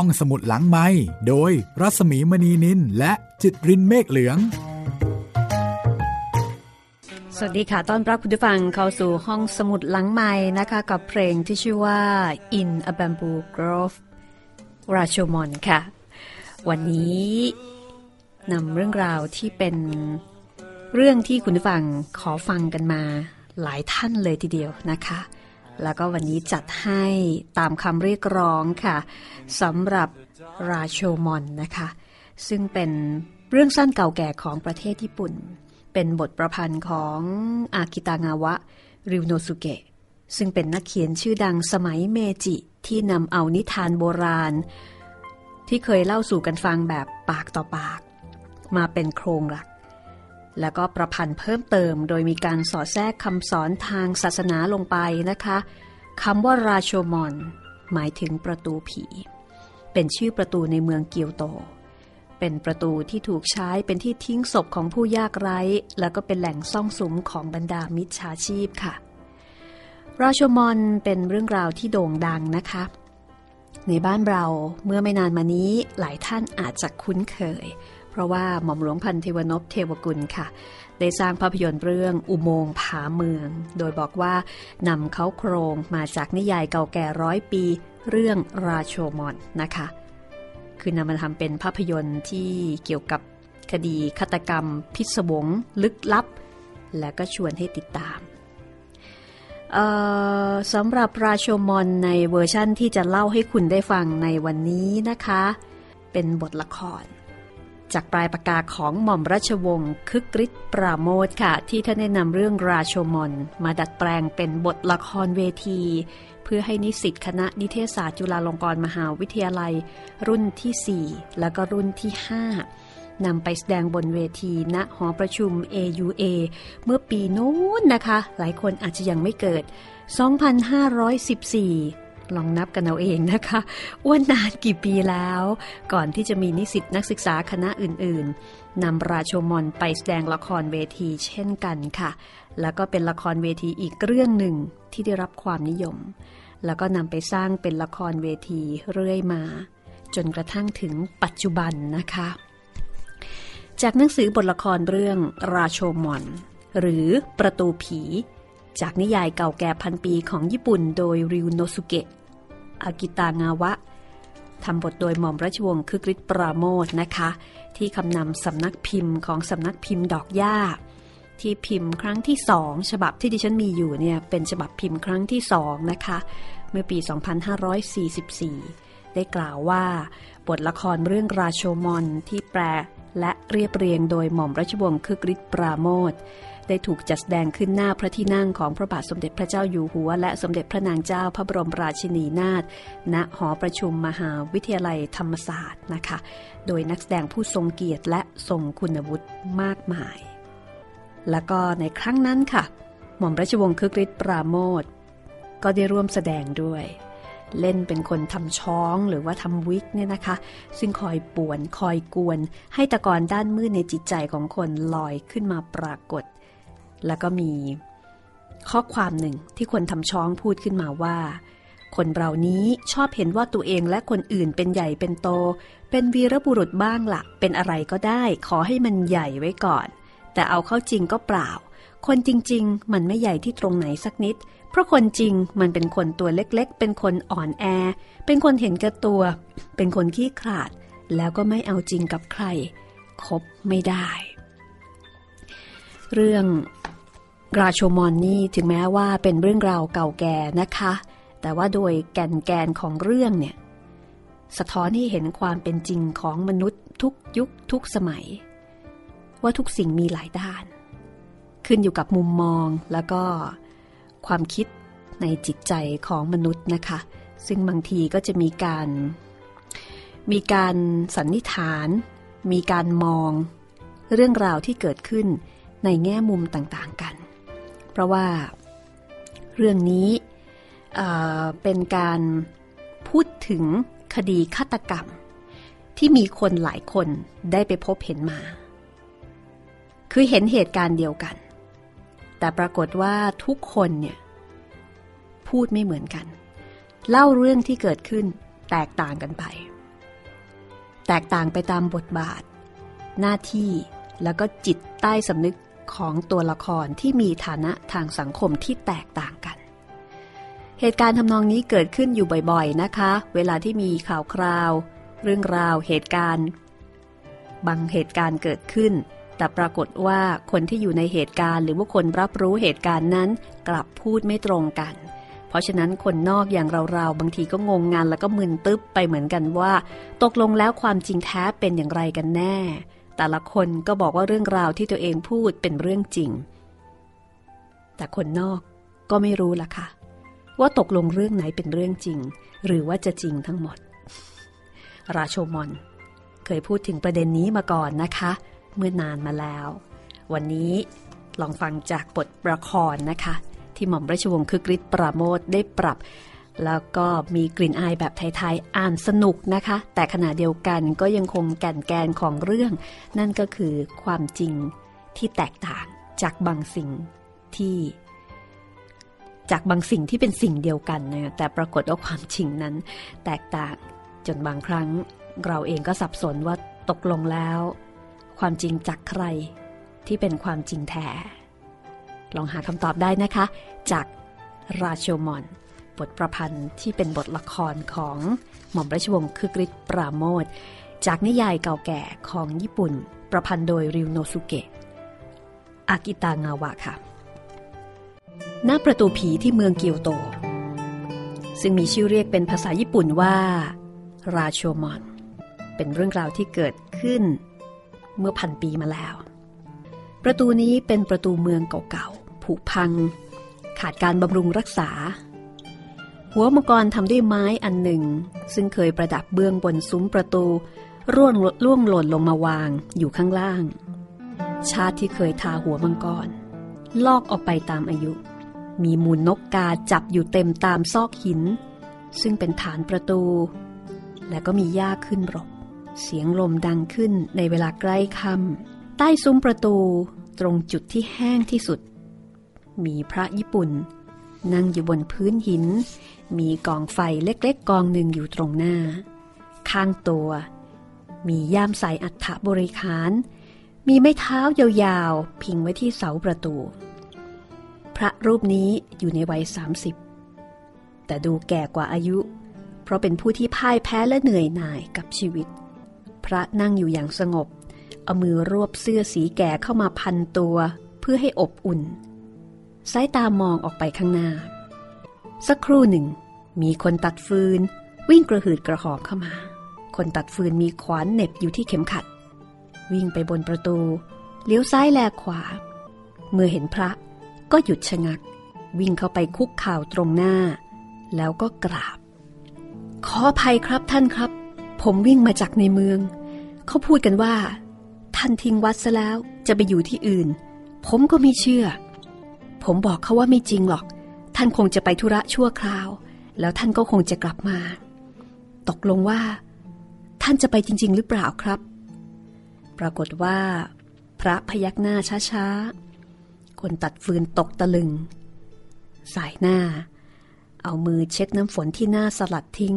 ห้องสมุดหลังไม้โดยรัสมีมณีนินและจิตรินเมฆเหลือง สวัสดีค่ะ ต้อนรับคุณผู้ฟังเข้าสู่ห้องสมุดหลังไม้นะคะ กับเพลงที่ชื่อว่า In a Bamboo Grove ราชมอนค่ะ วันนี้นำเรื่องราวที่เป็นเรื่องที่คุณผู้ฟังขอฟังกันมาหลายท่านเลยทีเดียวนะคะ แล้วก็วันนี้จัดให้ตามคำเรียกร้องค่ะสำหรับราโชมอนนะคะ ซึ่งเป็นเรื่องสั้นเก่าแก่ของประเทศญี่ปุ่น เป็นบทประพันธ์ของอากิตางาวะ ริวโนสุเกะ ซึ่งเป็นนักเขียนชื่อดังสมัยเมจิที่นำเอานิทานโบราณ ที่เคยเล่าสู่กันฟังแบบปากต่อปาก มาเป็นโครงหลัก แล้วก็ประพันธ์เพิ่มเติม โดยมีการสอดแทรกคำสอนทางศาสนาลงไปนะคะคำว่าราโชมอน หมายถึงประตูผี เป็นชื่อประตูในเมืองเกียวโต เป็นประตูที่ถูกใช้เป็นที่ทิ้งศพของผู้ยากไร้ แล้วก็เป็นแหล่งซ่องสุมของบรรดามิจฉาชีพค่ะ ราโชมอนเป็นเรื่องราวที่โด่งดังนะคะ ในบ้านเราเมื่อไม่นานมานี้หลายท่านอาจจะคุ้นเคย เพราะว่าหม่อมหลวงพันเทวนพเทวกุลค่ะ ได้สร้างภาพยนตร์เรื่องอุโมงค์ผาเมือง โดยบอกว่านำเขาโครงมาจากนิยายเก่าแก่ร้อยปี เรื่องราโชมอนนะคะ คือนำมาทำเป็นภาพยนตร์ที่เกี่ยวกับคดีฆาตกรรม พิศวง ลึกลับ และก็ชวนให้ติดตามสำหรับราโชมอนในเวอร์ชั่นที่จะเล่าให้คุณได้ฟังในวันนี้นะคะ เป็นบทละคร จากปลายปากกาของหม่อมราชวงศ์คึกฤทธิ์ปราโมทค่ะ ที่ท่านได้นำเรื่องราโชมอนมาดัดแปลงเป็นบทละครเวที เพื่อให้นิสิตคณะนิเทศศาสตร์จุฬาลงกรณ์มหาวิทยาลัย รุ่นที่ 4 แล้วก็รุ่นที่ 5นำไปแสดงบนเวทีณหอประชุม AUA เมื่อปีโน้นนะคะ หลายคนอาจจะยังไม่เกิด 2514 ลองนับกันเอาเองนะคะว่านานกี่ปีแล้ว ก่อนที่จะมีนิสิตนักศึกษาคณะอื่นๆนำราโชมอนไปแสดงละครเวทีเช่นกันค่ะ แล้วก็เป็นละครเวทีอีกเรื่องหนึ่งที่ได้รับความนิยม แล้วก็นำไปสร้างเป็นละครเวทีเรื่อยมา จนกระทั่งถึงปัจจุบันนะคะ จากหนังสือบทละครเรื่องราโชมอนหรือประตูผี จากนิยายเก่าแก่พันปีของญี่ปุ่นโดยริวโนสุเกะอากิตางาวะทำบทโดยหม่อมราชวงศ์คึกฤทธิ์ปราโมทนะคะ ที่คำนำสำนักพิมพ์ของสำนักพิมพ์ดอกหญ้าที่พิมพ์ครั้งที่สองฉบับที่ดิฉันมีอยู่เนี่ยเป็นฉบับพิมพ์ครั้งที่สองนะคะ เมื่อปี 2544 ได้กล่าวว่า บทละครเรื่องราโชมอนที่แปลและเรียบเรียงโดยหม่อมราชวงศ์คึกฤทธิ์ปราโมท ได้ถูกจัดแสดงขึ้นหน้าพระที่นั่งของพระบาทสมเด็จพระเจ้าอยู่หัว และสมเด็จพระนางเจ้าพระบรมราชินีนาถณหอประชุมมหาวิทยาลัยธรรมศาสตร์นะคะ โดยนักแสดงผู้ทรงเกียรติและทรงคุณวุฒิมากมาย แล้วก็ในครั้งนั้นค่ะ หม่อมราชวงศ์คึกฤทธิ์ปราโมทก็ได้ร่วมแสดงด้วยเล่นเป็นคนทำช้องหรือว่าทำวิกเนี่ยนะคะ ซึ่งคอยป่วนคอยกวน ให้ตะกอนด้านมืดในจิตใจของคนลอยขึ้นมาปรากฏ แล้วก็มีข้อความหนึ่งที่คนทำช้องพูดขึ้นมาว่า คนเรานี้ชอบเห็นว่าตัวเองและคนอื่นเป็นใหญ่เป็นโต เป็นวีรบุรุษบ้างละ่ะ เป็นอะไรก็ได้ ขอให้มันใหญ่ไว้ก่อน แต่เอาเข้าจริงก็เปล่า คนจริง ๆ มันไม่ใหญ่ที่ตรงไหนสักนิด เพราะคนจริงมันเป็นคนตัวเล็กๆ เป็นคนอ่อนแอ เป็นคนเห็นแก่ตัว เป็นคนขี้ขลาด แล้วก็ไม่เอาจริงกับใครคบไม่ได้ เรื่อง กราโชมอนนี่ถึงแม้ว่าเป็นเรื่องราวเก่าแก่นะคะ แต่ว่าโดยแก่นแกนของเรื่องเนี่ย สะท้อนให้เห็นความเป็นจริงของมนุษย์ทุกยุคทุกสมัย ว่าทุกสิ่งมีหลายด้าน ขึ้นอยู่กับมุมมองแล้วก็ความคิดในจิตใจของมนุษย์นะคะ ซึ่งบางทีก็จะมีการ มีการสันนิษฐาน มีการมอง เรื่องราวที่เกิดขึ้นในแง่มุมต่างๆกัน เพราะว่าเรื่องนี้เเป็นการพูดถึงคดีฆาตกรรม ที่มีคนหลายคนได้ไปพบเห็นมา คือเห็นเหตุการณ์เดียวกัน แต่ปรากฏว่าทุกคนเนี่ยพูดไม่เหมือนกัน เล่าเรื่องที่เกิดขึ้นแตกต่างกันไป แตกต่างไปตามบทบาท หน้าที่แล้วก็จิตใต้สำนึก ของตัวละครที่มีฐานะทางสังคมที่แตกต่างกัน เหตุการณ์ทำนองนี้เกิดขึ้นอยู่บ่อยๆนะคะ เวลาที่มีข่าวคราว เรื่องราวเหตุการณ์ บางเหตุการณ์เกิดขึ้น แต่ปรากฏว่าคนที่อยู่ในเหตุการณ์ หรือว่าคนรับรู้เหตุการณ์นั้น กลับพูดไม่ตรงกัน เพราะฉะนั้นคนนอกอย่างเราๆบางทีก็งงงานแล้วก็มึนตึ๊บไปเหมือนกันว่า ตกลงแล้วความจริงแท้เป็นอย่างไรกันแน่ แต่ละคนก็บอกว่าเรื่องราวที่ตัวเองพูดเป็นเรื่องจริง แต่คนนอกก็ไม่รู้ล่ะค่ะ ว่าตกลงเรื่องไหนเป็นเรื่องจริง หรือว่าจะจริงทั้งหมด ราโชมอนเคยพูดถึงประเด็นนี้มาก่อนนะคะ เมื่อนานมาแล้ว วันนี้ลองฟังจากบทประครนะคะ ที่หม่อมราชวงศ์คึกฤทธิ์ปราโมทได้ปรับ แล้วก็มีกลิ่นอายแบบไทยๆ อ่านสนุกนะคะ แต่ขณะเดียวกันก็ยังคงแก่นแกนของเรื่อง นั่นก็คือความจริงที่แตกต่างจากบางสิ่งที่ จากบางสิ่งที่เป็นสิ่งเดียวกันนะแต่ปรากฏว่าความจริงนั้น แตกต่างจนบางครั้ง เราเองก็สับสนว่าตกลงแล้ว ความจริงจากใครที่เป็นความจริงแท้ลองหาคำตอบได้นะคะ จากราโชมอน บทประพันธ์ที่เป็นบทละครของหม่อมราชวงศ์คึกฤทธิ์ปราโมทจากนิยายเก่าแก่ของญี่ปุ่น ประพันธ์โดยริวโนสุเกะ อากิตางาวะค่ะ หน้าประตูผีที่เมืองเกียวโต ซึ่งมีชื่อเรียกเป็นภาษาญี่ปุ่นว่า ราโชมอน เป็นเรื่องราวที่เกิดขึ้นเมื่อพันปีมาแล้ว ประตูนี้เป็นประตูเมืองเก่าๆผุพัง ขาดการบำรุงรักษา หัวมังกรทำด้วยไม้อันหนึ่ง ซึ่งเคยประดับเบื้องบนซุ้มประตู ร่วงล่วงหล่นลงมาวางอยู่ข้างล่าง ชาติที่เคยทาหัวมังกร ลอกออกไปตามอายุ มีมูลนกกาจับอยู่เต็มตามซอกหิน ซึ่งเป็นฐานประตู และก็มีหญ้าขึ้นรกเสียงลมดังขึ้นในเวลาใกล้ค่ำใต้ซุ้มประตูตรงจุดที่แห้งที่สุด มีพระญี่ปุ่น นั่งอยู่บนพื้นหิน มีกองไฟเล็กๆ กองหนึ่งอยู่ตรงหน้า ข้างตัว มีย่ามใส่อัฐบริคาร มีไม้เท้ายาวๆ พิงไว้ที่เสาประตู พระรูปนี้อยู่ในวัย 30 แต่ดูแก่กว่าอายุ เพราะเป็นผู้ที่พ่ายแพ้และเหนื่อยหน่ายกับชีวิต พระนั่งอยู่อย่างสงบ เอามือรวบเสื้อสีแก่เข้ามาพันตัว เพื่อให้อบอุ่น สายตามองออกไปข้างหน้า สักครู่หนึ่ง มีคนตัดฟืน วิ่งกระหืดกระหอบเข้ามา คนตัดฟืนมีขวานเน็บอยู่ที่เข็มขัด วิ่งไปบนประตู เลี้ยวซ้ายแลขวา เมื่อเห็นพระก็หยุดชะงัก วิ่งเข้าไปคุกข่าวตรงหน้า แล้วก็กราบ ขออภัยครับท่านครับ ผมวิ่งมาจากในเมือง เขาพูดกันว่า ท่านทิ้งวัดซะแล้วจะไปอยู่ที่อื่น ผมก็ไม่เชื่อ ผมบอกเขาว่าไม่จริงหรอก ท่านคงจะไปธุระชั่วคราว แล้วท่านก็คงจะกลับมา ตกลงว่า ท่านจะไปจริง ๆ หรือเปล่าครับ ปรากฏว่า พระพยักหน้าช้าๆ คนตัดฟืนตกตะลึง สายหน้า เอามือเช็ดน้ำฝนที่หน้าสลัดทิ้ง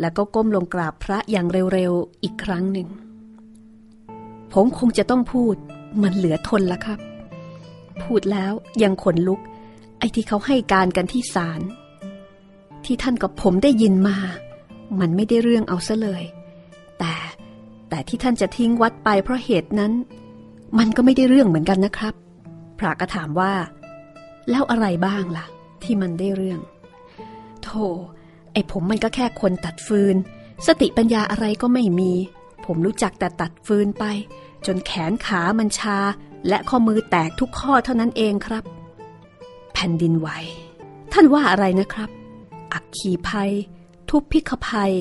แล้วก็ก้มลงกราบพระอย่างเร็ว ๆ อีกครั้งหนึ่ง ผมคงจะต้องพูดมันเหลือทนละครับ พูดแล้วยังขนลุก ไอ้ที่เขาให้การกันที่ศาลที่ท่านกับผมได้ยินมา มันไม่ได้เรื่องเอาซะเลย แต่แต่ที่ท่านจะทิ้งวัดไปเพราะเหตุนั้น มันก็ไม่ได้เรื่องเหมือนกันนะครับ พระก็ถามว่า แล้วอะไรบ้างล่ะ ที่มันได้เรื่อง โธ่ไอ้ผมมันก็แค่คนตัดฟืน สติปัญญาอะไรก็ไม่มี ผมรู้จักแต่ตัดฟืนไป จนแขนขามันชา และข้อมือแตกทุกข้อเท่านั้นเองครับ แผ่นดินไหว ท่านว่าอะไรนะครับ อักขีภัย ทุพพิกภัย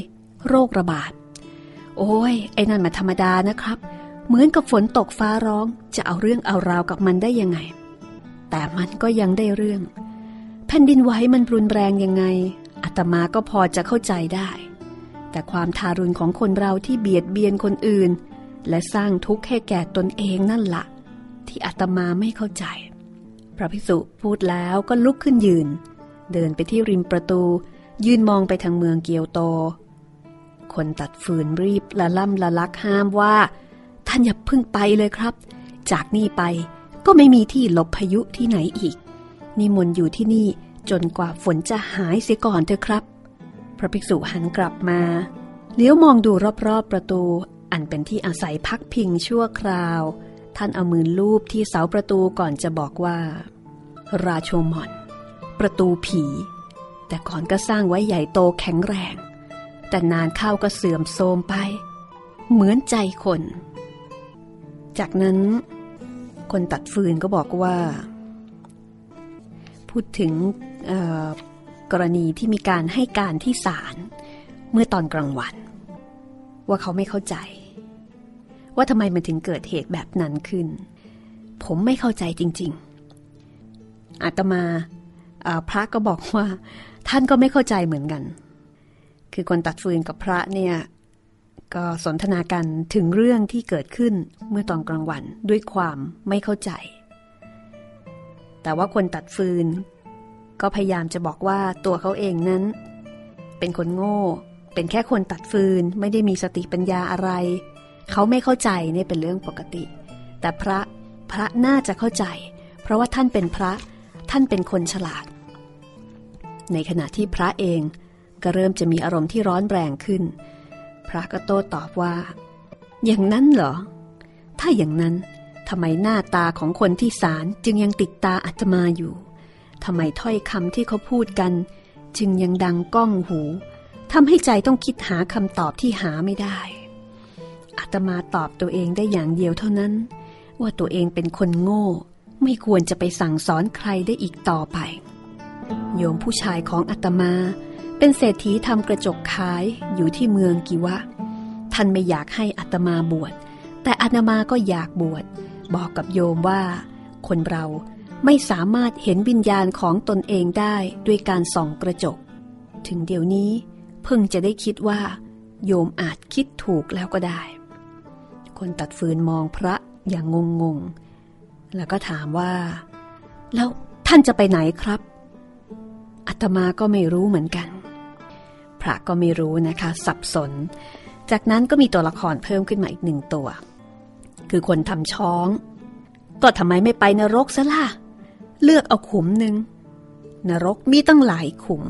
โรคระบาด โอ้ย ไอ้นั่นมาธรรมดานะครับ เหมือนกับฝนตกฟ้าร้องจะเอาเรื่องเอาราวกับมันได้ยังไง แต่มันก็ยังได้เรื่อง แผ่นดินไหวมันรุนแรงยังไงอาตมาก็พอจะเข้าใจได้ แต่ความทารุณของคนเราที่เบียดเบียนคนอื่น และสร้างทุกข์ให้แก่ตนเองนั่นละ่ะ ที่อาตมาไม่เข้าใจ พระภิกษุพูดแล้วก็ลุกขึ้นยืน เดินไปที่ริมประตู ยืนมองไปทางเมืองเกียวโต คนตัดฟืนรีบละล่ำละลักห้ามว่า ท่านอย่าพึ่งไปเลยครับ จากนี่ไปก็ไม่มีที่หลบพายุที่ไหนอีก นิมนต์อยู่ที่นี่จนกว่าฝนจะหายเสียก่อนเถอะครับ พระภิกษุหันกลับมา เลี้ยวมองดูรอบๆประตู อันเป็นที่อาศัยพักพิงชั่วคราว ท่านเอามือลูบที่เสาประตูก่อนจะบอกว่า ราโชมอน ประตูผี แต่ก่อนก็สร้างไว้ใหญ่โตแข็งแรง แต่นานเข้าก็เสื่อมโทรมไป เหมือนใจคน จากนั้น คนตัดฟืนก็บอกว่า พูดถึงกรณีที่มีการให้การที่ศาลเมื่อตอนกลางวัน ว่าเขาไม่เข้าใจ ว่าทำไมมันถึงเกิดเหตุแบบนั้นขึ้น ผมไม่เข้าใจจริง ๆอาตมาพระก็บอกว่า ท่านก็ไม่เข้าใจเหมือนกัน คือคนตัดฟืนกับพระเนี่ยก็สนทนากันถึงเรื่องที่เกิดขึ้นเมื่อตอนกลางวันด้วยความไม่เข้าใจ แต่ว่าคนตัดฟืน ก็พยายามจะบอกว่าตัวเขาเองนั้น เป็นคนโง่ เป็นแค่คนตัดฟืนไม่ได้มีสติปัญญาอะไร เขาไม่เข้าใจนี่เป็นเรื่องปกติ แต่พระพระน่าจะเข้าใจ เพราะว่าท่านเป็นพระท่านเป็นคนฉลาด ในขณะที่พระเองก็เริ่มจะมีอารมณ์ที่ร้อนแรงขึ้น พระก็โต้ตอบว่า อย่างนั้นเหรอ ถ้าอย่างนั้นทำไมหน้าตาของคนที่สารจึงยังติดตาอาตมาอยู่ทำไมถ้อยคำที่เขาพูดกัน จึงยังดังก้องหูทำให้ใจต้องคิดหาคำตอบที่หาไม่ได้ ตมาตอบตัวเองได้อย่างเดียวเท่านั้น ว่าตัวเองเป็นคนโง่ ไม่ควรจะไปสั่งสอนใครได้อีกต่อไป โยมผู้ชายของอาตมา เป็นเศรษฐีทำกระจกขายอยู่ที่เมืองกิวะ ท่านไม่อยากให้อาตมาบวช แต่อาตมาก็อยากบวช บอกกับโยมว่า คนเราไม่สามารถเห็นวิญญาณของตนเองได้ด้วยการส่องกระจก ถึงเดี๋ยวนี้เพิ่งจะได้คิดว่า โยมอาจคิดถูกแล้วก็ได้ คนตัดฟืนมองพระอย่างงงงแล้วก็ถามว่า แล้วท่านจะไปไหนครับอาตมาก็ไม่รู้เหมือนกัน พระก็ไม่รู้นะคะ สับสน จากนั้นก็มีตัวละครเพิ่มขึ้นมาอีกหนึ่งตัว คือคนทำช้อง ก็ทำไมไม่ไปนรกซะล่ะ เลือกเอาขุมหนึ่งนรกมีตั้งหลายขุม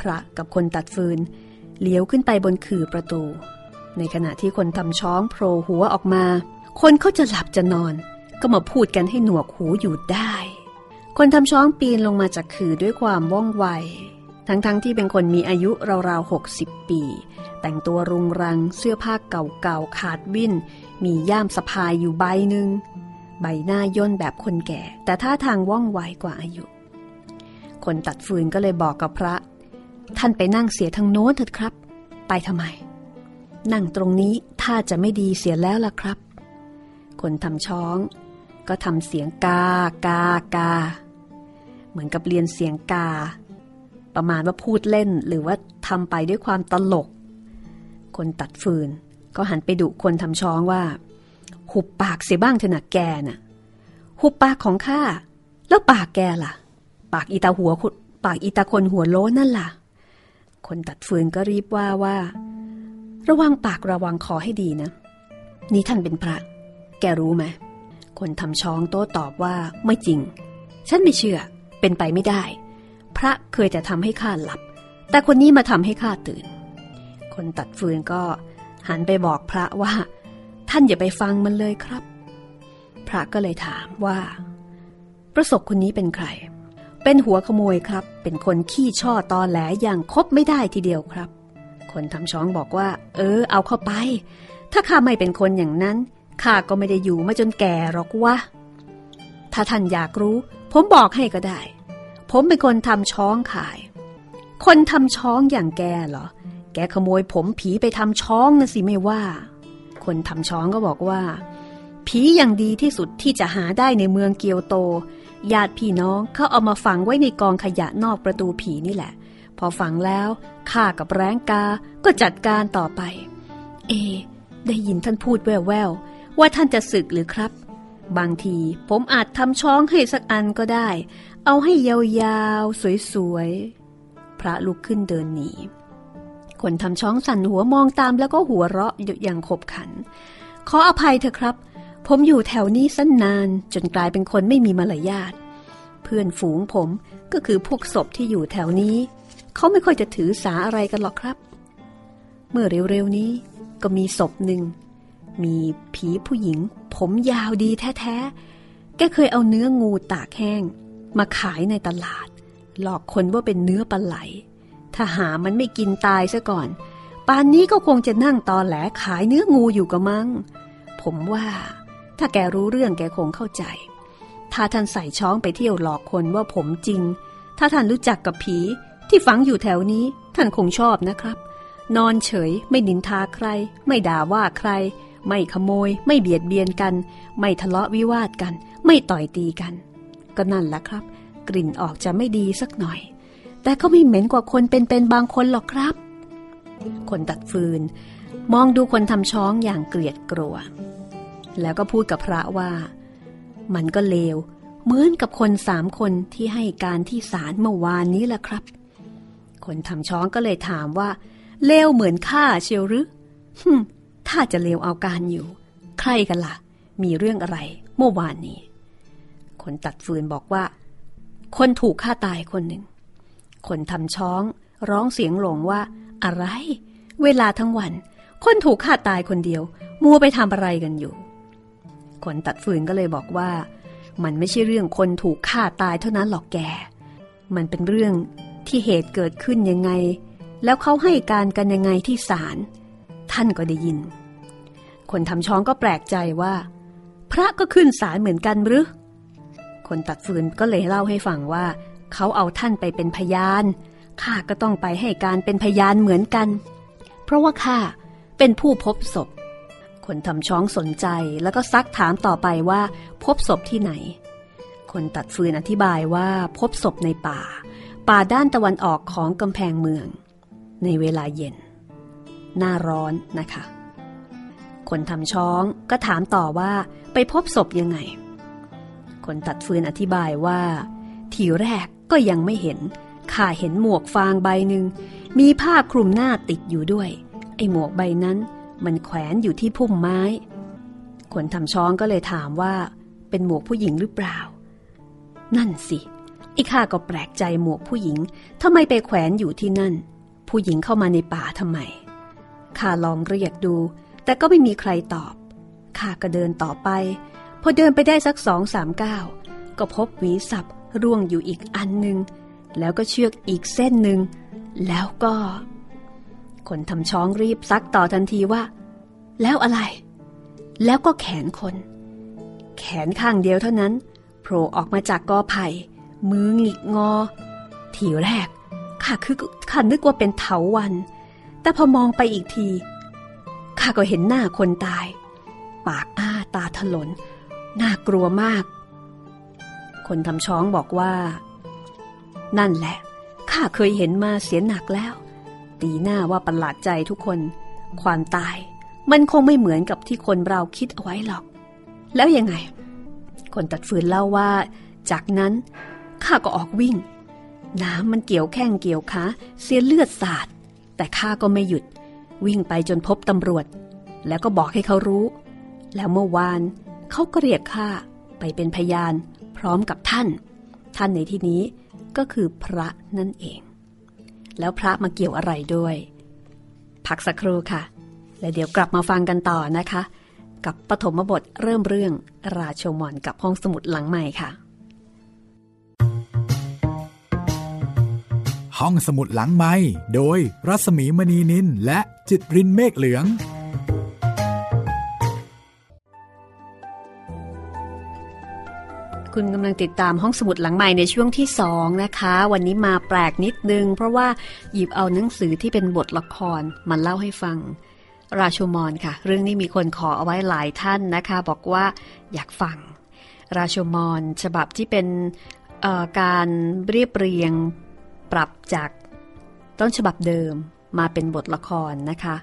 พระกับคนตัดฟืนเลี้ยวขึ้นไปบนขื่อประตู ในขณะที่คนทำช้องโผล่หัวออกมา คนเขาจะหลับจะนอน ก็มาพูดกันให้หนวกหูอยู่ได้ คนทำช้องปีนลงมาจากขื่อด้วยความว่องไว ทั้งๆทที่เป็นคนมีอายุราวๆหกสิบปี แต่งตัวรุงรังเสื้อผ้าเก่าๆขาดวิ่น มีย่ามสะพายอยู่ใบหนึ่งใบหน้าย่นแบบคนแก่ แต่ท่าทางว่องไวกว่าอายุ คนตัดฟืนก็เลยบอกกับพระ ท่านไปนั่งเสียทางโน้นเถิดครับ ไปทำไม นั่งตรงนี้ถ้าจะไม่ดีเสียแล้วล่ะครับ คนทำช้อง ก็ทำเสียงกากากา เหมือนกับเรียนเสียงกา ประมาณว่าพูดเล่นหรือว่าทำไปด้วยความตลก คนตัดฟืน ก็หันไปดุคนทำช้องว่า หุบปากเสียบ้างเถอะนะแกน่ะ หุบปากของข้า แล้วปากแกล่ะ ปากอีตาหัว ปากอีตาคนหัวโล้นั่นล่ะ คนตัดฟืนก็รีบว่าว่า ระวังปากระวังคอให้ดีนะ นี่ท่านเป็นพระ แกรู้ไหม คนทำช้องโต้ตอบว่าไม่จริง ฉันไม่เชื่อ เป็นไปไม่ได้ พระเคยแต่ทำให้ข้าหลับ แต่คนนี้มาทำให้ข้าตื่น คนตัดฟืนก็หันไปบอกพระว่า ท่านอย่าไปฟังมันเลยครับ พระก็เลยถามว่า ประสบคนนี้เป็นใคร เป็นหัวขโมยครับ เป็นคนขี้ช่อตอแหลอย่างคบไม่ได้ทีเดียวครับ คนทำช้องบอกว่า เออ เอาเข้าไป ถ้าข้าไม่เป็นคนอย่างนั้นข้าก็ไม่ได้อยู่มาจนแก่หรอกวะถ้าท่านอยากรู้ ผมบอกให้ก็ได้ ผมเป็นคนทำช้องขาย คนทำช้องอย่างแกเหรอ แกขโมยผมผีไปทำช้องนะสิไม่ว่า คนทำช้องก็บอกว่า ผีอย่างดีที่สุดที่จะหาได้ในเมืองเกียวโต ญาติพี่น้องเขาเอามาฝังไว้ในกองขยะนอกประตูผีนี่แหละ อฝังแล้วข้ากับแร้งกาก็จัดการต่อไป เอ ได้ยินท่านพูดแววๆว่าท่านจะศึกหรือครับ บางทีผมอาจทำช้องให้สักอันก็ได้ เอาให้ยาวๆ สวยๆ พระลุกขึ้นเดินหนีคนทำช้องสั่นหัวมองตามแล้วก็หัวเราะอย่างขบขัน ขออภัยเถอะครับ ผมอยู่แถวนี้สั้นนานจนกลายเป็นคนไม่มีมารยาทเพื่อนฝูงผมก็คือพวกศพที่อยู่แถวนี้ เขาไม่ค่อยจะถือสาอะไรกันหรอกครับ เมื่อเร็วๆนี้ก็มีศพหนึ่ง มีผีผู้หญิง ผมยาวดีแท้ๆ แกเคยเอาเนื้องูตากแห้ง มาขายในตลาด หลอกคนว่าเป็นเนื้อปลาไหล ถ้าหามันไม่กินตายซะก่อน ป่านนี้ก็คงจะนั่งตอแหลขายเนื้องูอยู่กะมัง ผมว่า ถ้าแกรู้เรื่องแกคงเข้าใจ ถ้าท่านใส่ช้องไปเที่ยวหลอกคนว่าผมจริง ถ้าท่านรู้จักกับผี ที่ฝังอยู่แถวนี้ท่านคงชอบนะครับ นอนเฉยไม่นินทาใคร ไม่ด่าว่าใคร ไม่ขโมย ไม่เบียดเบียนกัน ไม่ทะเลาะวิวาทกัน ไม่ต่อยตีกัน ก็นั่นแหละครับ กลิ่นออกจะไม่ดีสักหน่อย แต่ก็ไม่เหม็นกว่าคนเป็นๆบางคนหรอกครับ คนตัดฟืน มองดูคนทำช้องอย่างเกลียดกลัว แล้วก็พูดกับพระว่า มันก็เลวเหมือนกับคนสามคนที่ให้การที่ศาลเมื่อวานนี้แหละครับ คนทำช้องก็เลยถามว่า เลวเหมือนข้าเชียวหรือฮึถ้าจะเลวเอาการอยู่ ใครกันละ่ะ มีเรื่องอะไร เมื่อวานนี้ คนตัดฟืนบอกว่า คนถูกฆ่าตายคนหนึ่ง คนทำช้อง ร้องเสียงหลงว่า อะไร เวลาทั้งวัน คนถูกฆ่าตายคนเดียว มัวไปทำอะไรกันอยู่ คนตัดฟืนก็เลยบอกว่า มันไม่ใช่เรื่องคนถูกฆ่าตายเท่านั้นหรอกแกมันเป็นเรื่อง ที่เหตุเกิดขึ้นยังไง แล้วเขาให้การกันยังไงที่ศาลท่านก็ได้ยิน คนทำช้องก็แปลกใจว่า พระก็ขึ้นศาลเหมือนกันหรือ คนตัดฟืนก็เลยเล่าให้ฟังว่า เขาเอาท่านไปเป็นพยานข้าก็ต้องไปให้การเป็นพยานเหมือนกัน เพราะว่าข้าเป็นผู้พบศพ คนทำช้องสนใจแล้วก็ซักถามต่อไปว่า พบศพที่ไหน คนตัดฟืนอธิบายว่าพบศพในป่า ป่าด้านตะวันออกของกำแพงเมือง ในเวลาเย็น หน้าร้อนนะคะ คนทำช้องก็ถามต่อว่าไปพบศพยังไง คนตัดฟืนอธิบายว่า ทีแรกก็ยังไม่เห็นข้าเห็นหมวกฟางใบหนึ่งมีผ้าคลุมหน้าติดอยู่ด้วย ไอ้หมวกใบนั้น มันแขวนอยู่ที่พุ่มไม้ คนทำช้องก็เลยถามว่า เป็นหมวกผู้หญิงหรือเปล่า นั่นสิไอ้ข้าก็แปลกใจหมวกผู้หญิงทำไมไปแขวนอยู่ที่นั่น ผู้หญิงเข้ามาในป่าทำไมข้าลองเรียกดู แต่ก็ไม่มีใครตอบข้าก็เดินต่อไป พอเดินไปได้สักสองสามก้าวก็พบหวีสับร่วงอยู่อีกอันหนึ่งแล้วก็เชือกอีกเส้นหนึ่งแล้วก็ คนทำช้องรีบซักต่อทันทีว่า แล้วอะไร แล้วก็แขนคน แขนข้างเดียวเท่านั้นโผล่ออกมาจากกอไผ่ มือหงิกงอ ทีแรกข้าคือข้านึกว่าเป็นเถาวัน แต่พอมองไปอีกทีข้าก็เห็นหน้าคนตาย ปากอ้าตาถลน น่ากลัวมาก คนทำช้องบอกว่า นั่นแหละข้าเคยเห็นมาเสียหนักแล้ว ตีหน้าว่าประหลาดใจทุกคน ความตาย มันคงไม่เหมือนกับที่คนเราคิดเอาไว้หรอก แล้วยังไง คนตัดฟืนเล่าว่า จากนั้น ข้าก็ออกวิ่ง น้ำมันเกี่ยวแข้งเกี่ยวขาเสียเลือดสาด แต่ข้าก็ไม่หยุด วิ่งไปจนพบตำรวจ แล้วก็บอกให้เขารู้ แล้วเมื่อวานเขาก็เรียกข้าไปเป็นพยานพร้อมกับท่าน ท่านในที่นี้ก็คือพระนั่นเอง แล้วพระมาเกี่ยวอะไรด้วย พักสักครู่ค่ะ และเดี๋ยวกลับมาฟังกันต่อนะคะ กับปฐมบทเริ่มเรื่องราโชมอนกับห้องสมุดหลังใหม่ค่ะ ห้องสมุดหลังไม้โดยรัสมีมณีนินและจิตรินเมฆเหลือง คุณกำลังติดตามห้องสมุดหลังใหม่ในช่วงที่สองนะคะ วันนี้มาแปลกนิดนึง เพราะว่าหยิบเอาหนังสือที่เป็นบทละครมาเล่าให้ฟัง ราชมอนค่ะ เรื่องนี้มีคนขอเอาไว้หลายท่านนะคะ บอกว่าอยากฟัง ราชมอนฉบับที่เป็นการเรียบเรียง ปรับจากต้นฉบับเดิมมาเป็นบทละครนะคะ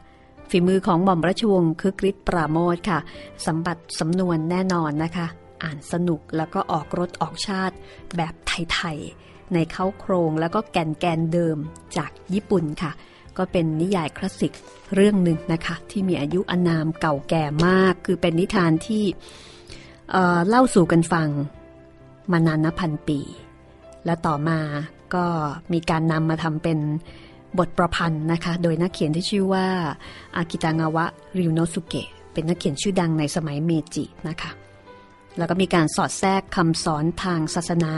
ฝีมือของหม่อมราชวงศ์คือกริชปราโมทค่ะสมบัติสำนวนแน่นอนนะคะ อ่านสนุกแล้วก็ออกรสออกชาติแบบไทยๆในเข้าโครงแล้วก็แกนแกนเดิมจากญี่ปุ่นค่ะ ก็เป็นนิยายคลาสสิกเรื่องหนึ่งนะคะ ที่มีอายุอานามเก่าแก่มาก คือเป็นนิทานที่เเล่าสู่กันฟังมานานนับพันปี และต่อมา ก็มีการนำมาทำเป็นบทประพันธ์นะคะ โดยนักเขียนที่ชื่อว่า อากิตางาวะ ริวโนสุเกะ เป็นนักเขียนชื่อดังในสมัยเมจินะคะ แล้วก็มีการสอดแทรกคำสอนทางศาสนา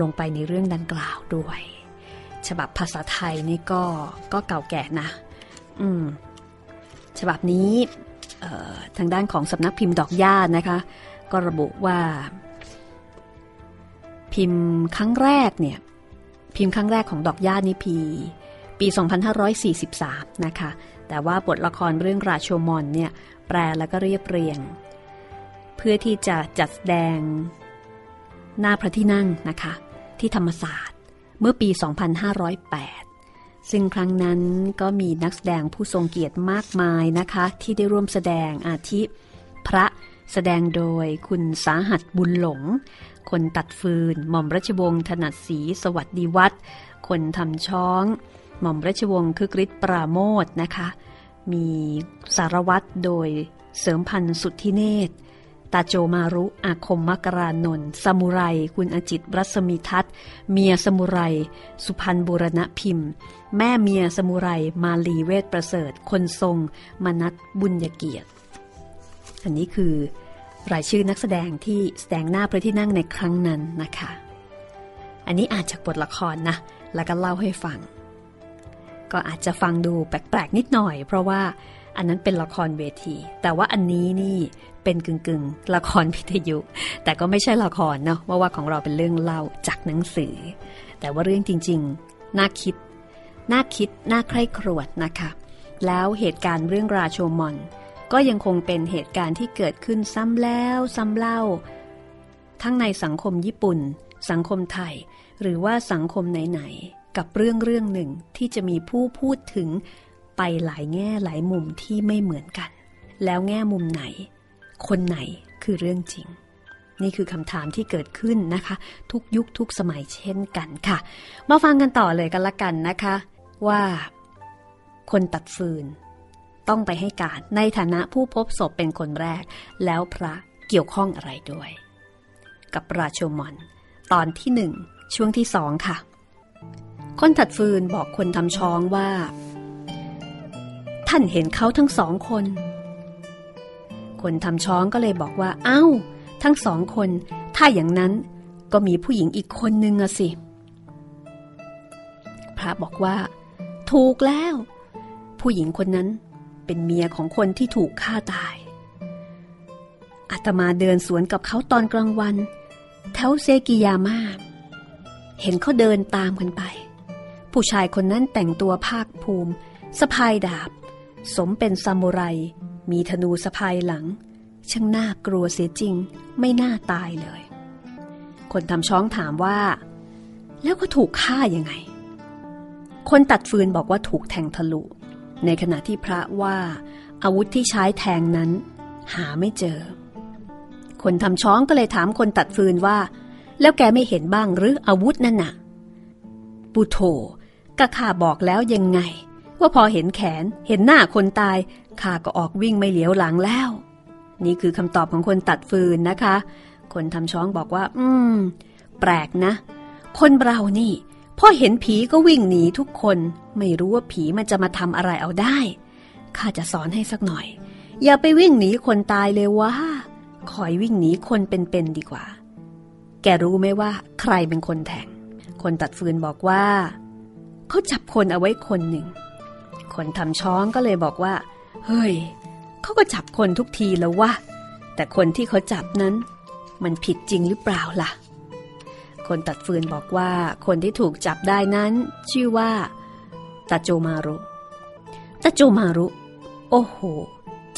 ลงไปในเรื่องดังกล่าวด้วย ฉบับภาษาไทยนี่ก็ก็เก่าแก่นะ อืม ฉบับนี้ทางด้านของสำนักพิมพ์ดอกย่านะคะ ก็ระบุว่า พิมพ์ครั้งแรกเนี่ย พิมพ์ครั้งแรกของดอกย่านี่พีปี 2543 นะคะ แต่ว่าบทละครเรื่องราโชมอนเนี่ยแปลแล้วก็เรียบเรียง เพื่อที่จะจัดแสดงหน้าพระที่นั่งนะคะ ที่ธรรมศาสตร์เมื่อปี 2508 ซึ่งครั้งนั้นก็มีนักแสดงผู้ทรงเกียรติมากมายนะคะ ที่ได้ร่วมแสดงอาทิ พระแสดงโดยคุณสาหัสบุญหลง คนตัดฟืน หม่อมราชวงศ์ถนัดศรีสวัสดีวัฒคนทำช้อง หม่อมราชวงศ์คึกฤทธิ์ปราโมทนะคะ มีสารวัตรโดยเสริมพันธ์สุทธิเนตรตาโจมารุอาคมมกรานนท์สมุไร คุณอจิตรัศมีทัศน์ เมียสมุไร สุพันบุรณพิมพ์ แม่เมียสมุไร มาลีเวทประเสริฐ คนทรง มนัตบุญยเกียรติ อันนี้คือ รายชื่อนักแสดงที่แสดงหน้าพระที่นั่งในครั้งนั้นนะคะ อันนี้อาจจากบทละครนะ แล้วก็เล่าให้ฟัง ก็อาจจะฟังดูแปลกๆนิดหน่อย เพราะว่าอันนั้นเป็นละครเวที แต่ว่าอันนี้นี่เป็นกึ่งๆ ละครพิทยุ แต่ก็ไม่ใช่ละครเนาะว่าว่าของเราเป็นเรื่องเล่าจากหนังสือ แต่ว่าเรื่องจริงๆ น่าคิด น่าคิด น่าใคร่ครวญนะคะ แล้วเหตุการณ์เรื่องราโชมอน ก็ยังคงเป็นเหตุการณ์ที่เกิดขึ้นซ้ำแล้วซ้ำเล่า ทั้งในสังคมญี่ปุ่น สังคมไทย หรือว่าสังคมไหนๆกับเรื่องเรื่องหนึ่งที่จะมีผู้พูดถึงไปหลายแง่หลายมุมที่ไม่เหมือนกัน แล้วแง่มุมไหน คนไหนคือเรื่องจริง นี่คือคำถามที่เกิดขึ้นนะคะ ทุกยุคทุกสมัยเช่นกันค่ะ มาฟังกันต่อเลยกันละกันนะคะ ว่า คนตัดฟืน ต้องไปให้การในฐานะผู้พบศพเป็นคนแรก แล้วพระเกี่ยวข้องอะไรด้วย กับราชมอน ตอนที่หนึ่งช่วงที่สองค่ะ คนถัดฟืนบอกคนทำช้องว่า ท่านเห็นเขาทั้งสองคน คนทำช้องก็เลยบอกว่า เอา้า ทั้งสองคน ถ้าอย่างนั้นก็มีผู้หญิงอีกคนนึงอะสิ พระบอกว่า ถูกแล้ว ผู้หญิงคนนั้น เป็นเมียของคนที่ถูกฆ่าตาย อาตมาเดินสวนกับเขาตอนกลางวันแถวเซกิยาม่าเห็นเขาเดินตามกันไป ผู้ชายคนนั้นแต่งตัวภาคภูมิสะพายดาบ สมเป็นซามูไร มีธนูสะพายหลัง ช่างน่ากลัวเสียจริง ไม่น่าตายเลย คนทำช้องถามว่า แล้วก็ถูกฆ่ายังไง คนตัดฟืนบอกว่าถูกแทงทะลุ ในขณะที่พระว่าอาวุธที่ใช้แทงนั้น หาไม่เจอ คนทำช้องก็เลยถามคนตัดฟืนว่า แล้วแกไม่เห็นบ้างหรืออาวุธนั่นน่ะ ปุโถก็ข้าบอกแล้วยังไง ว่าพอเห็นแขนเห็นหน้าคนตายข้าก็ออกวิ่งไม่เหลียวหลังแล้ว นี่คือคำตอบของคนตัดฟืนนะคะ คนทำช้องบอกว่า อืม แปลกนะ คนเรานี่ พอเห็นผีก็วิ่งหนีทุกคน ไม่รู้ว่าผีมันจะมาทำอะไรเอาได้ ข้าจะสอนให้สักหน่อย อย่าไปวิ่งหนีคนตายเลยว่าคอยวิ่งหนีคนเป็นๆดีกว่า แกรู้ไหมว่า ใครเป็นคนแทง คนตัดฟืนบอกว่า เขาจับคนเอาไว้คนหนึ่ง คนทำช้องก็เลยบอกว่า เฮ้ย เขาก็จับคนทุกทีแล้ววะ แต่คนที่เขาจับนั้น มันผิดจริงหรือเปล่าล่ะ คนตัดฟืนบอกว่าคนที่ถูกจับได้นั้น ชื่อว่าตาโจมารุตาโจมารุ โอ้โห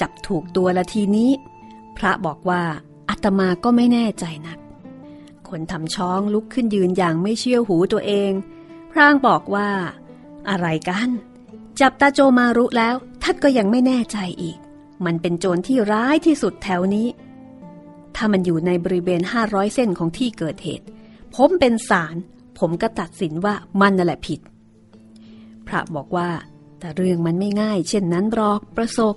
จับถูกตัวละทีนี้ พระบอกว่าอาตมาก็ไม่แน่ใจนัก คนทำช้องลุกขึ้นยืนอย่างไม่เชื่อหูตัวเอง พรางบอกว่า อะไรกัน จับตาโจมารุแล้วท่านก็ยังไม่แน่ใจอีก มันเป็นโจรที่ร้ายที่สุดแถวนี้ ถ้ามันอยู่ในบริเวณห้าร้อยเส้นของที่เกิดเหตุ ผมเป็นศาลผมก็ตัดสินว่ามันนั่นแหละผิด พระบอกว่า แต่เรื่องมันไม่ง่าย เช่นนั้นบรอกประสก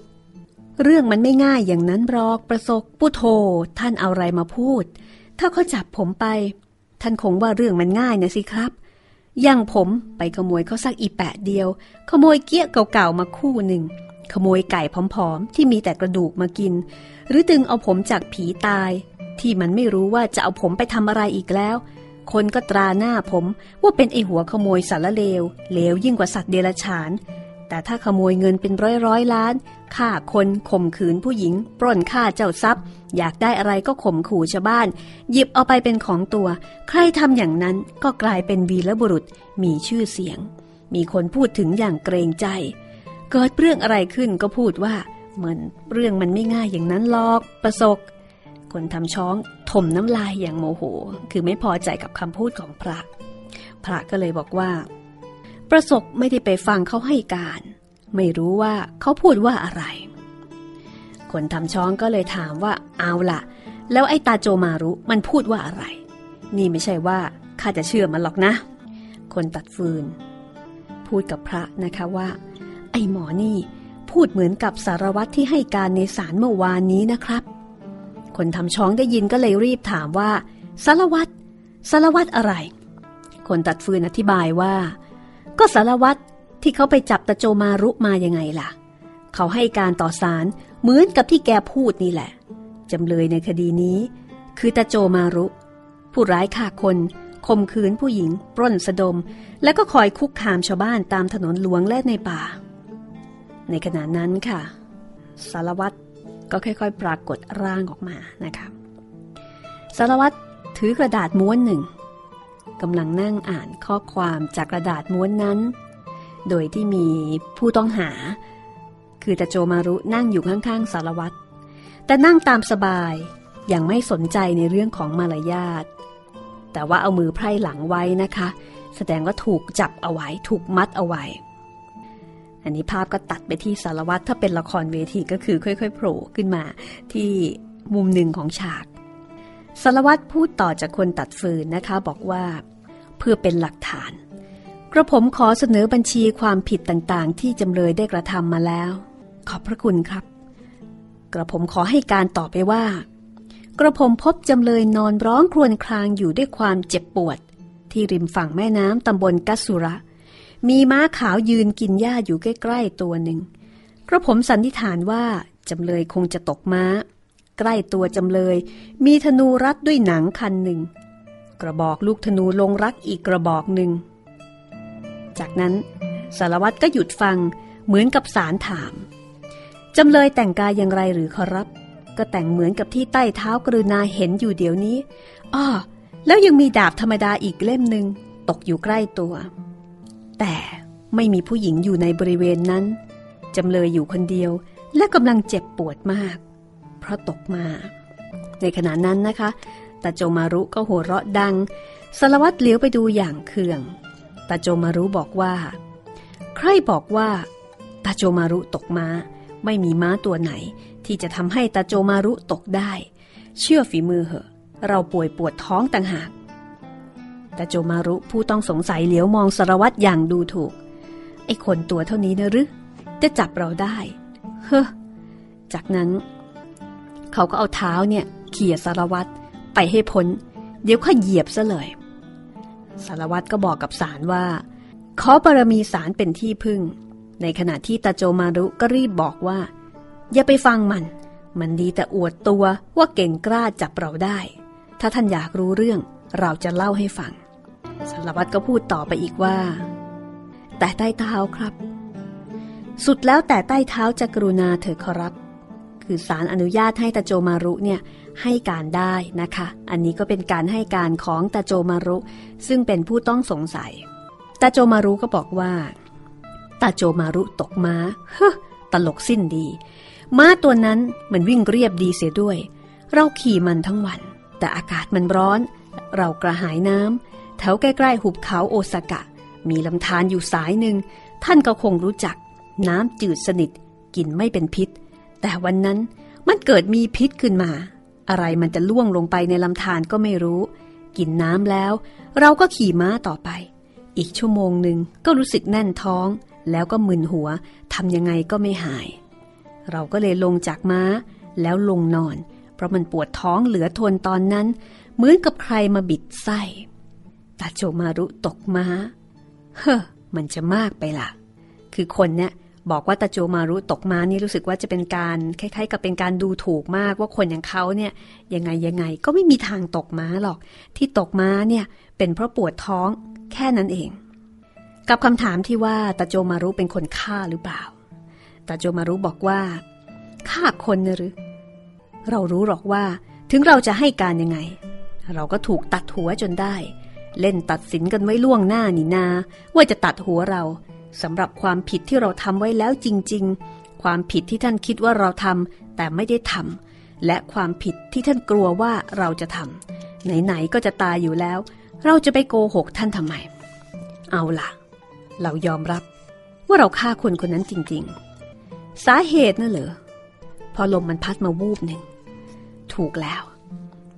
เรื่องมันไม่ง่ายอย่างนั้นบรอกประสกปุโธท่านเอาอะไรมาพูด ถ้าเขาจับผมไป ท่านคงว่าเรื่องมันง่ายนะสิครับอย่างผมไปขโมยเขาสักอีแปะเดียว ขโมยเกี้ยเก่าๆมาคู่หนึ่ง ขโมยไก่ผอมๆ ที่มีแต่กระดูกมากิน หรือดึงเอาผมจากผีตาย ที่มันไม่รู้ว่าจะเอาผมไปทำอะไรอีกแล้ว คนก็ตราหน้าผมว่าเป็นไอหัวขโมยสารเลวเลวยิ่งกว่าสัตว์เดรัจฉาน แต่ถ้าขโมยเงินเป็นร้อยร้อยล้านฆ่าคนข่มขืนผู้หญิง ปล้นฆ่าเจ้าทรัพย์ อยากได้อะไรก็ข่มขู่ชาวบ้าน หยิบเอาไปเป็นของตัว ใครทำอย่างนั้นก็กลายเป็นวีรบุรุษมีชื่อเสียง มีคนพูดถึงอย่างเกรงใจ เกิดเรื่องอะไรขึ้นก็พูดว่า เหมือนเรื่องมันไม่ง่ายอย่างนั้นหรอกประสก คนทำช้องถมน้ำลายอย่างโมโห คือไม่พอใจกับคำพูดของพระ พระก็เลยบอกว่า ประสกไม่ได้ไปฟังเขาให้การ ไม่รู้ว่าเขาพูดว่าอะไร คนทำช้องก็เลยถามว่าเอาล่ะแล้วไอ้ตาโจมารุมันพูดว่าอะไร นี่ไม่ใช่ว่าข้าจะเชื่อมันหรอกนะ คนตัดฟืน พูดกับพระนะคะว่า ไอ้หมอนี่พูดเหมือนกับสารวัตรที่ให้การในศาลเมื่อวานนี้นะครับ คนทำช้องได้ยินก็เลยรีบถามว่าสารวัตรสารวัตรอะไร คนตัดฟืนอธิบายว่า ก็สารวัตรที่เขาไปจับตาโจมารุมายังไงล่ะ เขาให้การต่อศาลเหมือนกับที่แกพูดนี่แหละจำเลยในคดีนี้ คือตาโจมารุ ผู้ร้ายฆ่าคนข่มขืนผู้หญิง ปล้นสะดม และก็คอยคุกคามชาวบ้านตามถนนหลวงและในป่า ในขณะนั้นค่ะ สารวัตร ก็ค่อยๆ ปรากฏร่างออกมานะคะสารวัตรถือกระดาษม้วนหนึ่งกำลังนั่งอ่านข้อความจากกระดาษม้วนนั้น โดยที่มีผู้ต้องหา คือตาโจมารุนั่งอยู่ข้างๆสารวัตรแต่นั่งตามสบายอย่างไม่สนใจในเรื่องของมารยาทแต่ว่าเอามือไพร่หลังไว้นะคะ แสดงว่าถูกจับเอาไว้ถูกมัดเอาไว้ อันนี้ภาพก็ตัดไปที่สารวัตรถ้าเป็นละครเวทีก็คือค่อยๆโผล่ขึ้นมาที่มุมหนึ่งของฉากสารวัตรพูดต่อจากคนตัดฟืนนะคะบอกว่าเพื่อเป็นหลักฐาน กระผมขอเสนอบัญชีความผิดต่างๆ ที่จำเลยได้กระทำมาแล้ว ขอบพระคุณครับ กระผมขอให้การต่อไปว่า กระผมพบจำเลยนอนร้องครวญครางอยู่ด้วยความเจ็บปวด ที่ริมฝั่งแม่น้ำตำบลกัสสุระ มีม้าขาวยืนกินหญ้าอยู่ใกล้ๆตัวหนึ่งกระผมสันนิษฐานว่าจำเลยคงจะตกม้า ใกล้ตัวจำเลย มีธนูรัดด้วยหนังคันหนึ่ง กระบอกลูกธนูลงรักอีกกระบอกหนึ่ง จากนั้นสารวัตรก็หยุดฟังเหมือนกับสารถาม จำเลยแต่งกายอย่างไรหรือขอรับ ก็แต่งเหมือนกับที่ใต้เท้ากรุณาเห็นอยู่เดี๋ยวนี้อ้อแล้วยังมีดาบธรรมดาอีกเล่มหนึ่งตกอยู่ใกล้ตัว แต่ไม่มีผู้หญิงอยู่ในบริเวณนั้น จำเลยอยู่คนเดียวและกำลังเจ็บปวดมาก เพราะตกมา ในขณะนั้นนะคะตาโจมารุก็หัวเราะดังสารวัตรเลี้ยวไปดูอย่างเคืองตาโจมารุบอกว่า ใครบอกว่าตาโจมารุตกม้า ไม่มีม้าตัวไหน ที่จะทำให้ตาโจมารุตกได้ เชื่อฝีมือเหอะ เราป่วยปวดท้องต่างหาก ตาโจมารุผู้ต้องสงสัยเหลียวมองสารวัตรอย่างดูถูก ไอ้คนตัวเท่านี้นะหรือจะจับเราได้ เฮ้อจากนั้น เขาก็เอาเท้าเนี่ยเขี่ยสารวัตรไปให้พ้น เดี๋ยวข้าเหยียบซะเลย สารวัตรก็บอกกับสารว่า ขอบารมีสารเป็นที่พึ่ง ในขณะที่ตาโจมารุก็รีบบอกว่า อย่าไปฟังมัน มันดีแต่อวดตัวว่าเก่งกล้าจับเราได้ ถ้าท่านอยากรู้เรื่องเราจะเล่าให้ฟัง สารวัตรก็พูดต่อไปอีกว่า แต่ใต้เท้าครับ สุดแล้วแต่ใต้เท้าจะกรุณาเถิดขอรับ คือสารอนุญาตให้ตาโจมารุเนี่ยให้การได้นะคะ อันนี้ก็เป็นการให้การของตาโจมารุ ซึ่งเป็นผู้ต้องสงสัยตาโจมารุก็บอกว่าตาโจมารุตกม้าเฮ้ตลกสิ้นดี ม้าตัวนั้นมันวิ่งเรียบดีเสียด้วย เราขี่มันทั้งวัน แต่อากาศมันร้อน เรากระหายน้ำ ถวใกล้ๆหุบเขาโอซากะ มีลำธารอยู่สายหนึ่ง ท่านก็คงรู้จัก น้ำจืดสนิท กินไม่เป็นพิษ แต่วันนั้นมันเกิดมีพิษขึ้นมา อะไรมันจะล่วงลงไปในลำธารก็ไม่รู้ กินน้ำแล้ว เราก็ขี่ม้าต่อไป อีกชั่วโมงหนึ่งก็รู้สึกแน่นท้อง แล้วก็มึนหัวทำยังไงก็ไม่หาย เราก็เลยลงจากม้า แล้วลงนอน เพราะมันปวดท้องเหลือทนตอนนั้น เหมือนกับใครมาบิดไส้ ตาโจมารุตกม้า เฮ้อมันจะมากไปล่ะ คือคนเนี่ยบอกว่าตาโจมารุตกม้านี่รู้สึกว่าจะเป็นการคล้ายๆ กับเป็นการดูถูกมากว่าคนอย่างเขาเนี่ยยังไงยังไงก็ไม่มีทางตกม้าหรอก ที่ตกม้าเนี่ยเป็นเพราะปวดท้องแค่นั้นเอง กับคำถามที่ว่าตาโจมารุเป็นคนฆ่าหรือเปล่าตาโจมารุบอกว่าฆ่าคนนะหรือ เรารู้หรอกว่าถึงเราจะให้การยังไง เราก็ถูกตัดหัวจนได้ เล่นตัดสินกันไว้ล่วงหน้านี่นา ว่าจะตัดหัวเราสำหรับความผิดที่เราทำไว้แล้วจริง ๆ ความผิดที่ท่านคิดว่าเราทำแต่ไม่ได้ทำและความผิดที่ท่านกลัวว่าเราจะทำไหนๆก็จะตายอยู่แล้ว เราจะไปโกหกท่านทำไม เอาล่ะ เรายอมรับว่าเราฆ่าคนคนนั้นจริง ๆ สาเหตุน่ะเหรอพอลมมันพัดมาวูบหนึ่ง ถูกแล้ว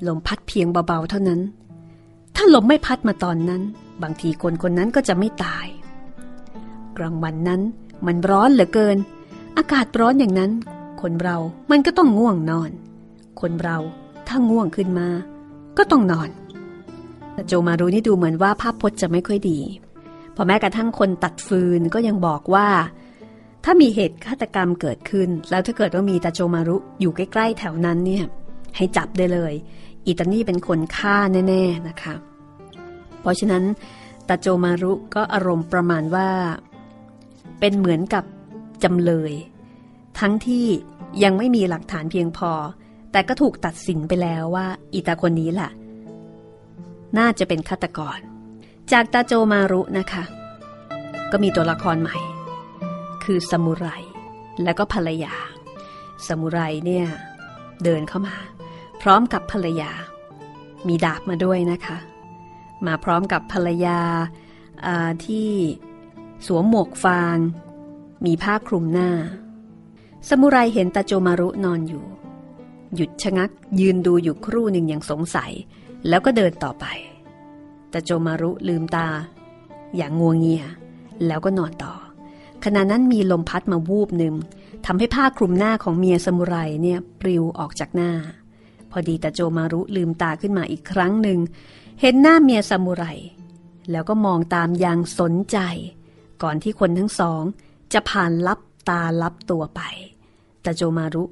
ลมพัดเพียงเบาๆเท่านั้น ถ้าลมไม่พัดมาตอนนั้น บางทีคนคนนั้นก็จะไม่ตาย กลางวันนั้นมันร้อนเหลือเกิน อากาศร้อนอย่างนั้น คนเรามันก็ต้องง่วงนอน คนเราถ้าง่วงขึ้นมา ก็ต้องนอนแต่โจมารูนี่ดูเหมือนว่าภาพพจน์จะไม่ค่อยดี พอแม้กระทั่งคนตัดฟืนก็ยังบอกว่า ถ้ามีเหตุฆาตกรรมเกิดขึ้น แล้วถ้าเกิดว่ามีตาโจมารุอยู่ใกล้ ๆ แถวนั้นเนี่ยให้จับได้เลย อิตานี่เป็นคนฆ่าแน่ ๆนะคะ เพราะฉะนั้นตาโจมารุก็อารมณ์ประมาณว่า เป็นเหมือนกับจำเลย ทั้งที่ยังไม่มีหลักฐานเพียงพอ แต่ก็ถูกตัดสินไปแล้วว่าอีตาคนนี้แหละน่าจะเป็นฆาตกร จากตาโจมารุนะคะ ก็มีตัวละครใหม่ คือสมุไรและก็ภรรยาสมุไรเนี่ยเดินเข้ามา ร้อมกับภรรยา มีดาบมาด้วยนะคะ มาพร้อมกับภรรยาที่สวมหมวกฟาง มีผ้าคลุมหน้า สมุไรเห็นตาโจมารุนอนอยู่ หยุดชะงักยืนดูอยู่ครู่หนึ่งอย่างสงสัย แล้วก็เดินต่อไปตาโจมารุลืมตา อย่างงัวงเงีย แล้วก็นอนต่อ ขณะนั้นมีลมพัดมาวูบหนึ่งทำให้ผ้าคลุมหน้าของเมียสมุไรเนี่ยปลิวออกจากหน้า อดีตาโจมารุลืมตาขึ้นมาอีกครั้งหนึ่ง เห็นหน้าเมียสมุไร แล้วก็มองตามอย่างสนใจ ก่อนที่คนทั้งสอง จะผ่านลับตาลับตัวไปตาโจมารุ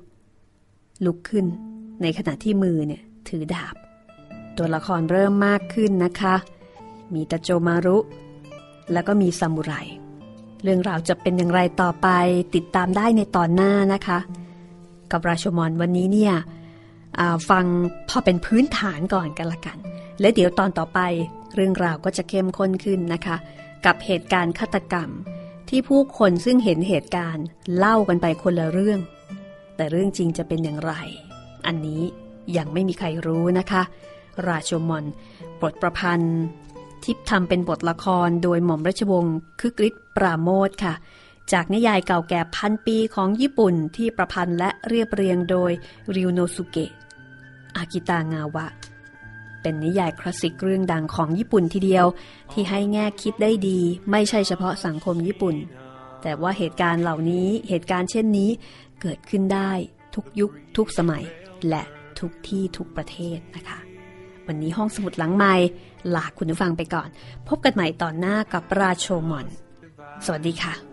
ลุกขึ้น ในขณะที่มือเนี่ยถือดาบ ตัวละครเริ่มมากขึ้นนะคะ มีตาโจมารุ แล้วก็มีซามูไรเรื่องราวจะเป็นอย่างไรต่อไปติดตามได้ในตอนหน้านะคะ กับราชมอนวันนี้เนี่ย ฟังพอเป็นพื้นฐานก่อนกันละกัน และเดี๋ยวตอนต่อไปเรื่องราวก็จะเข้มข้นขึ้นนะคะ กับเหตุการณ์ฆาตกรรม ที่ผู้คนซึ่งเห็นเหตุการณ์เล่ากันไปคนละเรื่อง แต่เรื่องจริงจะเป็นอย่างไร อันนี้ยังไม่มีใครรู้นะคะ ราชมอนบทประพันธ์ที่ทำเป็นบทละครโดยหม่อมราชวงศ์คึกฤทธิ์ปราโมทค่ะ จากนิยายเก่าแก่พันปีของญี่ปุ่นที่ประพันธ์และเรียบเรียงโดยริวโนสุเกะ อากิตางาวะ เป็นนิยายคลาสสิกเรื่องดังของญี่ปุ่นทีเดียว ที่ให้แง่คิดได้ดี ไม่ใช่เฉพาะสังคมญี่ปุ่น แต่ว่าเหตุการณ์เหล่านี้เหตุการณ์เช่นนี้เกิดขึ้นได้ทุกยุคทุกสมัยและทุกที่ทุกประเทศนะคะ วันนี้ห้องสมุดหลังใหม่ลาคุณผู้ฟังไปก่อน พบกันใหม่ตอนหน้ากับราโชมอน สวัสดีค่ะ